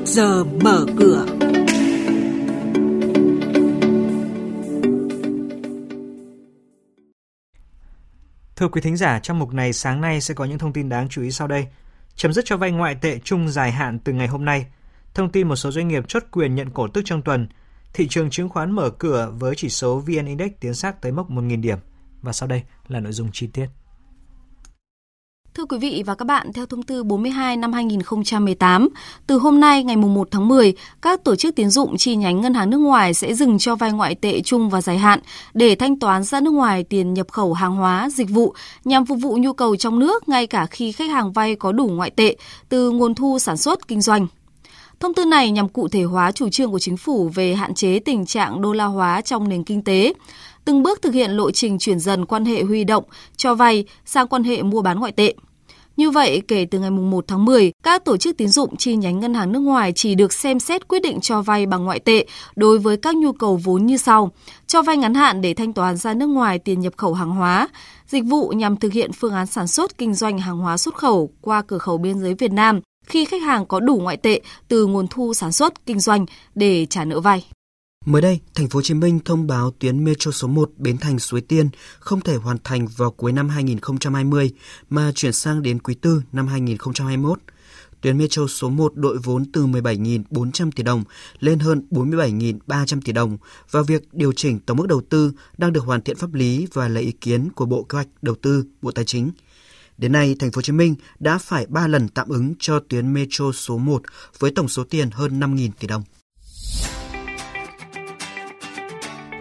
trước giờ mở cửa. Thưa quý thính giả, trong mục này sáng nay sẽ có những thông tin đáng chú ý sau đây. Chấm dứt cho vay ngoại tệ chung dài hạn từ ngày hôm nay. Thông tin một số doanh nghiệp chốt quyền nhận cổ tức trong tuần. Thị trường chứng khoán mở cửa với chỉ số VN Index tiến sát tới mốc 1.000 điểm. Và sau đây là nội dung chi tiết. Thưa quý vị và các bạn, theo thông tư 42 năm 2018, từ hôm nay ngày 1 tháng 10, các tổ chức tiến dụng chi nhánh ngân hàng nước ngoài sẽ dừng cho vay ngoại tệ chung và dài hạn để thanh toán ra nước ngoài tiền nhập khẩu hàng hóa, dịch vụ nhằm phục vụ nhu cầu trong nước ngay cả khi khách hàng vay có đủ ngoại tệ từ nguồn thu sản xuất kinh doanh. Thông tư này nhằm cụ thể hóa chủ trương của chính phủ về hạn chế tình trạng đô la hóa trong nền kinh tế, từng bước thực hiện lộ trình chuyển dần quan hệ huy động, cho vay sang quan hệ mua bán ngoại tệ. Như vậy, kể từ ngày 1 tháng 10, các tổ chức tín dụng chi nhánh ngân hàng nước ngoài chỉ được xem xét quyết định cho vay bằng ngoại tệ đối với các nhu cầu vốn như sau: cho vay ngắn hạn để thanh toán ra nước ngoài tiền nhập khẩu hàng hóa, dịch vụ nhằm thực hiện phương án sản xuất kinh doanh hàng hóa xuất khẩu qua cửa khẩu biên giới Việt Nam khi khách hàng có đủ ngoại tệ từ nguồn thu sản xuất kinh doanh để trả nợ vay. Mới đây, thành phố Hồ Chí Minh thông báo tuyến metro số 1 Bến Thành Suối Tiên không thể hoàn thành vào cuối năm 2020 mà chuyển sang đến quý tư năm 2021. Tuyến metro số 1 đội vốn từ 17.400 tỷ đồng lên hơn 47.300 tỷ đồng và việc điều chỉnh tổng mức đầu tư đang được hoàn thiện pháp lý và lấy ý kiến của Bộ Kế hoạch Đầu tư, Bộ Tài chính. Đến nay, thành phố Hồ Chí Minh đã phải 3 lần tạm ứng cho tuyến metro số 1 với tổng số tiền hơn 5.000 tỷ đồng.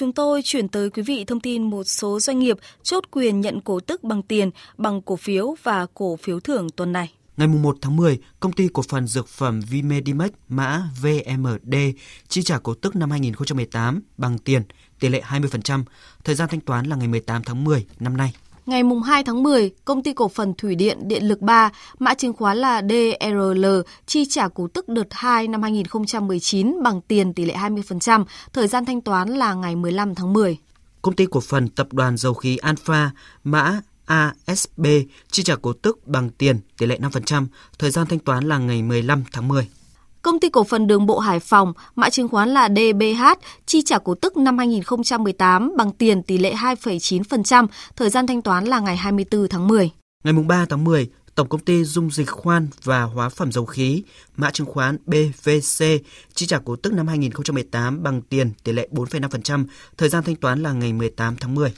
Chúng tôi chuyển tới quý vị thông tin một số doanh nghiệp chốt quyền nhận cổ tức bằng tiền, bằng cổ phiếu và cổ phiếu thưởng tuần này. Ngày 1 tháng 10, công ty cổ phần dược phẩm Vimedimax mã VMD chi trả cổ tức năm 2018 bằng tiền, tỷ lệ 20%, thời gian thanh toán là ngày 18 tháng 10 năm nay. Ngày 2 tháng 10, công ty cổ phần Thủy điện Điện lực 3, mã chứng khoán là DRL, chi trả cổ tức đợt 2 năm 2019 bằng tiền tỷ lệ 20%, thời gian thanh toán là ngày 15 tháng 10. Công ty cổ phần Tập đoàn Dầu khí Alpha, mã ASB, chi trả cổ tức bằng tiền tỷ lệ 5%, thời gian thanh toán là ngày 15 tháng 10. Công ty cổ phần Đường bộ Hải Phòng, mã chứng khoán là DBH, chi trả cổ tức năm 2018 bằng tiền tỷ lệ 2,9%, thời gian thanh toán là ngày 24 tháng 10. Ngày 3 tháng 10, Tổng công ty Dung dịch khoan và hóa phẩm dầu khí, mã chứng khoán BVC, chi trả cổ tức năm 2018 bằng tiền tỷ lệ 4,5%, thời gian thanh toán là ngày 18 tháng 10.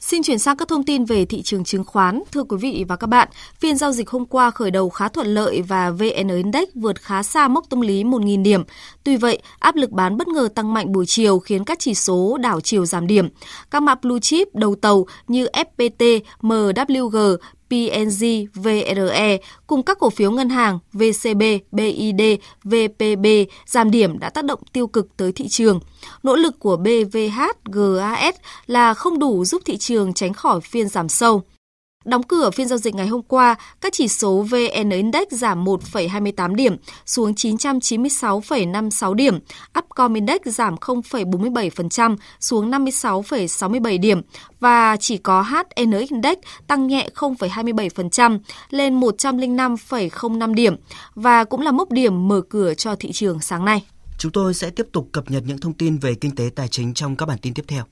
Xin chuyển sang các thông tin về thị trường chứng khoán. Thưa quý vị và các bạn, phiên giao dịch hôm qua khởi đầu khá thuận lợi và VN Index vượt khá xa mốc tâm lý 1.000 điểm. Tuy vậy, áp lực bán bất ngờ tăng mạnh buổi chiều khiến các chỉ số đảo chiều giảm điểm. Các mã blue chip đầu tàu như FPT, MWG, PNG, VRE cùng các cổ phiếu ngân hàng VCB, BID, VPB giảm điểm đã tác động tiêu cực tới thị trường. Nỗ lực của BVH, GAS là không đủ giúp thị trường tránh khỏi phiên giảm sâu. Đóng cửa phiên giao dịch ngày hôm qua, các chỉ số VN Index giảm 1,28 điểm xuống 996,56 điểm, Upcom Index giảm 0,47% xuống 56,67 điểm và chỉ có HN Index tăng nhẹ 0,27% lên 105,05 điểm và cũng là mốc điểm mở cửa cho thị trường sáng nay. Chúng tôi sẽ tiếp tục cập nhật những thông tin về kinh tế tài chính trong các bản tin tiếp theo.